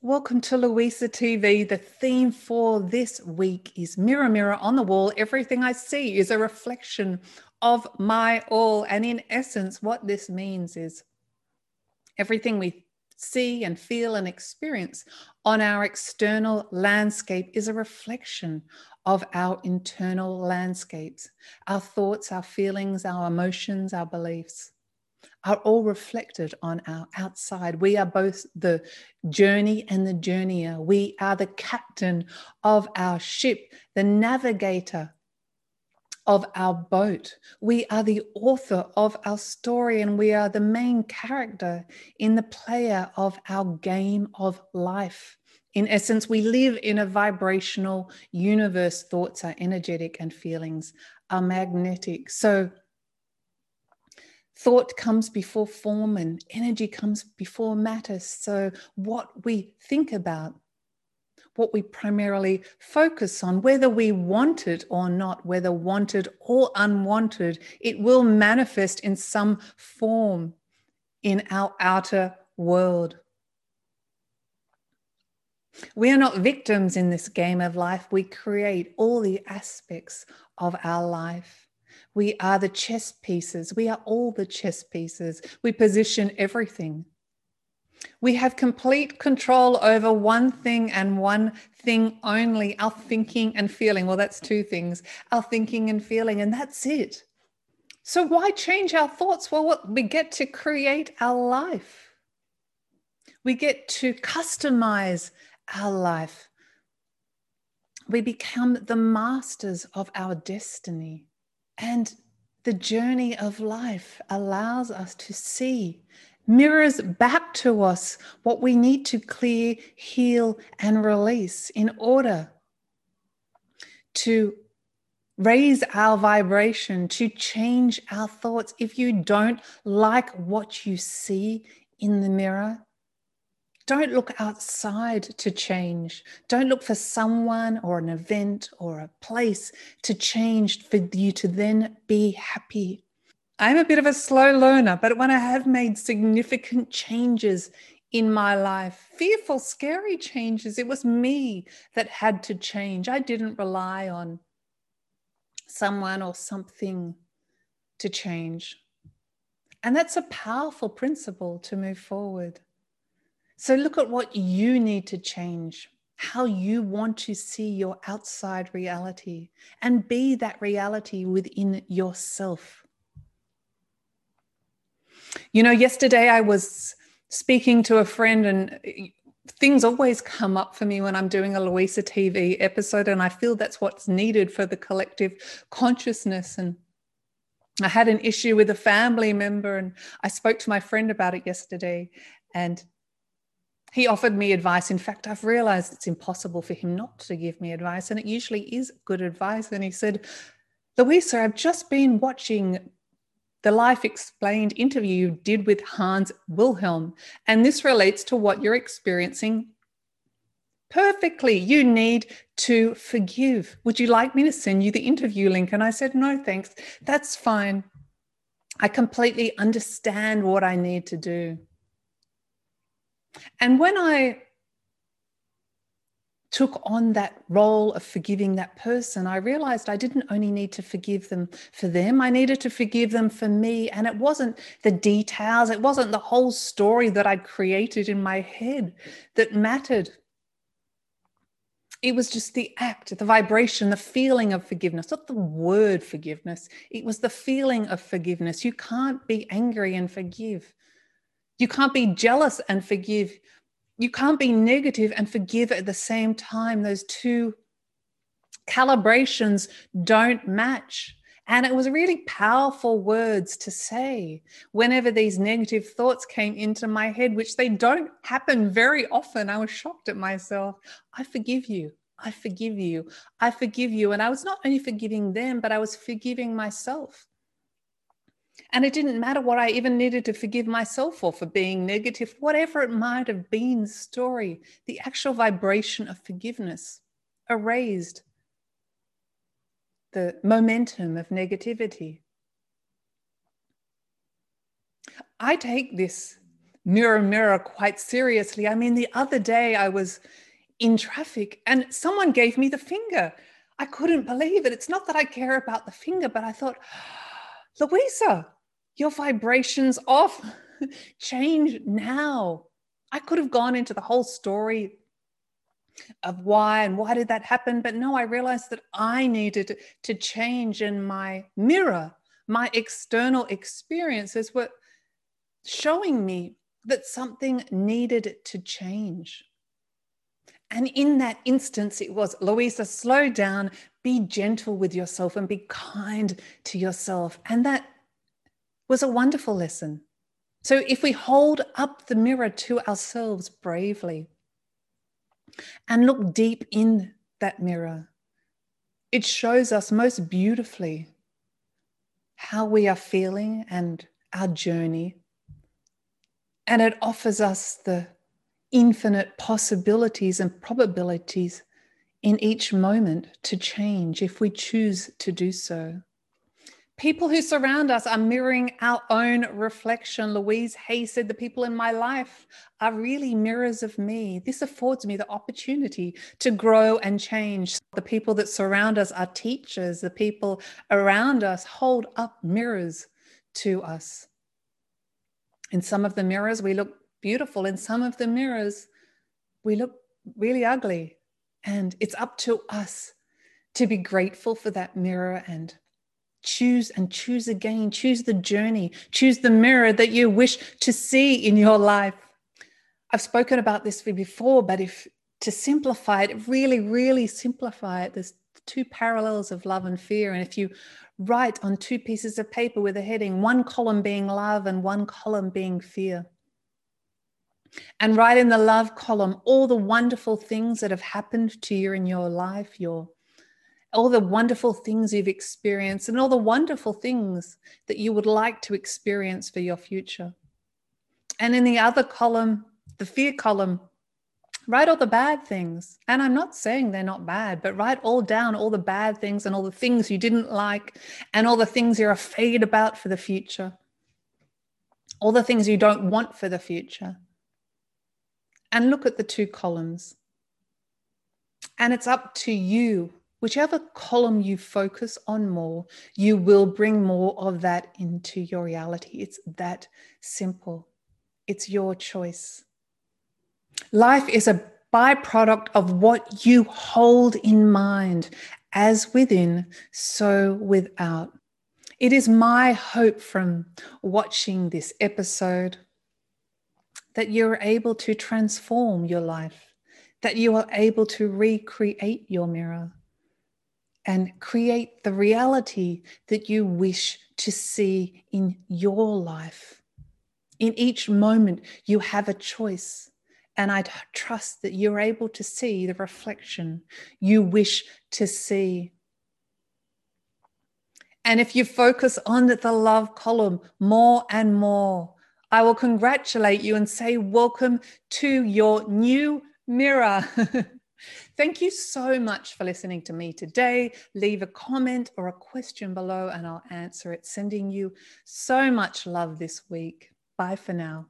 Welcome to Louisa TV. The theme for this week is Mirror, Mirror on the Wall. Everything I see is a reflection of my all. And in essence, what this means is everything we see and feel and experience on our external landscape is a reflection of our internal landscapes, our thoughts, our feelings, our emotions, our beliefs are all reflected on our outside. We are both the journey and the journeyer. We are the captain of our ship, the navigator of our boat. We are the author of our story, and we are the main character in the player of our game of life. In essence, we live in a vibrational universe. Thoughts are energetic and feelings are magnetic. So, thought comes before form and energy comes before matter. So, what we think about, what we primarily focus on, whether we want it or not, whether wanted or unwanted, it will manifest in some form in our outer world. We are not victims in this game of life. We create all the aspects of our life. We are the chess pieces. We are all the chess pieces. We position everything. We have complete control over one thing and one thing only our thinking and feeling. Well, that's two things our thinking and feeling, and that's it. So, why change our thoughts? Well, we get to create our life, we get to customize our life. We become the masters of our destiny. And the journey of life allows us to see, mirrors back to us what we need to clear, heal, and release in order to raise our vibration, to change our thoughts. If you don't like what you see in the mirror, don't look outside to change. Don't look for someone or an event or a place to change for you to then be happy. I'm a bit of a slow learner, but when I have made significant changes in my life, fearful, scary changes, it was me that had to change. I didn't rely on someone or something to change. And that's a powerful principle to move forward. So look at what you need to change, how you want to see your outside reality, and be that reality within yourself. You know, yesterday I was speaking to a friend, and eh, things always come up for me when I'm doing a Louisa TV episode, and I feel that's what's needed for the collective consciousness. And I had an issue with a family member, and I spoke to my friend about it yesterday. And he offered me advice. In fact, I've realized it's impossible for him not to give me advice, and it usually is good advice. And he said, Louisa, I've just been watching the Life Explained interview you did with Hans Wilhelm, and this relates to what you're experiencing perfectly. You need to forgive. Would you like me to send you the interview link? And I said, No, thanks. That's fine. I completely understand what I need to do. And when I took on that role of forgiving that person, I realized I didn't only need to forgive them for them, I needed to forgive them for me. And it wasn't the details, it wasn't the whole story that I'd created in my head that mattered. It was just the act, the vibration, the feeling of forgiveness, not the word forgiveness. It was the feeling of forgiveness. You can't be angry and forgive. You can't be jealous and forgive. You can't be negative and forgive at the same time. Those two calibrations don't match. And it was really powerful words to say whenever these negative thoughts came into my head, which they don't happen very often. I was shocked at myself. I forgive you. I forgive you. I forgive you. And I was not only forgiving them, but I was forgiving myself. And it didn't matter what I even needed to forgive myself for, for being negative, whatever it might have been, story, the actual vibration of forgiveness erased the momentum of negativity. I take this mirror, mirror quite seriously. I mean, the other day I was in traffic and someone gave me the finger. I couldn't believe it. It's not that I care about the finger, but I thought, Louisa, your vibrations off. Change now. I could have gone into the whole story of why and why did that happen. But no, I realized that I needed to change in my mirror. My external experiences were showing me that something needed to change. And in that instance, it was Louisa, slow down, be gentle with yourself, and be kind to yourself. And that was a wonderful lesson. So if we hold up the mirror to ourselves bravely and look deep in that mirror, it shows us most beautifully how we are feeling and our journey. And it offers us the infinite possibilities and probabilities in each moment to change if we choose to do so. People who surround us are mirroring our own reflection. Louise Hay said, The people in my life are really mirrors of me. This affords me the opportunity to grow and change. The people that surround us are teachers. The people around us hold up mirrors to us. In some of the mirrors, we look beautiful. In some of the mirrors, we look really ugly. And it's up to us to be grateful for that mirror and choose and choose again. Choose the journey, choose the mirror that you wish to see in your life. I've spoken about this before, but if to simplify it, really, really simplify it, there's two parallels of love and fear. And if you write on two pieces of paper with a heading, one column being love and one column being fear, and write in the love column all the wonderful things that have happened to you in your life, your all the wonderful things you've experienced and all the wonderful things that you would like to experience for your future. And in the other column, the fear column, write all the bad things. And I'm not saying they're not bad, but write all down all the bad things and all the things you didn't like and all the things you're afraid about for the future, all the things you don't want for the future and look at the two columns. And it's up to you. Whichever column you focus on more, you will bring more of that into your reality. It's that simple. It's your choice. Life is a byproduct of what you hold in mind, as within, so without. It is my hope from watching this episode that you're able to transform your life, that you are able to recreate your mirror and create the reality that you wish to see in your life. In each moment, you have a choice. And I trust that you're able to see the reflection you wish to see. And if you focus on the love column more and more, I will congratulate you and say, Welcome to your new mirror. Thank you so much for listening to me today. Leave a comment or a question below and I'll answer it. Sending you so much love this week. Bye for now.